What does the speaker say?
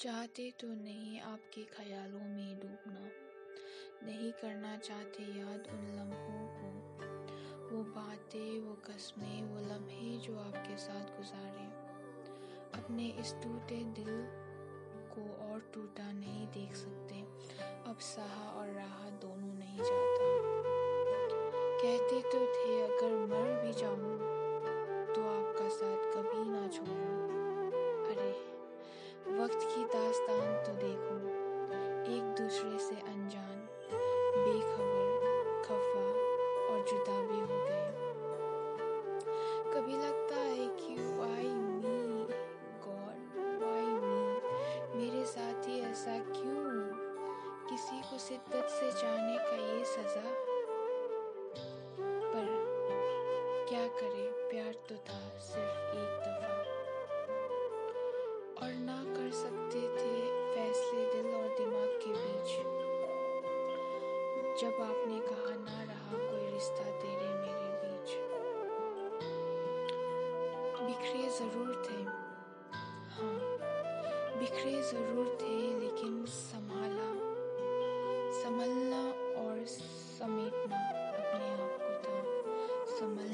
चाहते तो नहीं आपके ख्यालों में डूबना। नहीं करना चाहते याद उन लम्हों को। वो बातें, वो कस्में, वो लम्हे जो आपके साथ गुजारे। अपने इस टूटे दिल को और टूटा नहीं देख सकते। अब सहा और राह दोनों नहीं जाता। कहते तो थे अगर मर वक्त की दास्तान तो देखो। एक दूसरे से अनजान, बेखबर, खफा और जुदा भी हो गए। कभी लगता है कि why me God why me मेरे साथ ही ऐसा क्यों? किसी को शिद्दत से जाने का ये जब आपने कहा, ना रहा कोई रिश्ता तेरे मेरे बीच। बिखरे ज़रूर थे। हाँ बिखरे ज़रूर थे, लेकिन संभाला, संभलना और समेटना अपने आप को था। संभल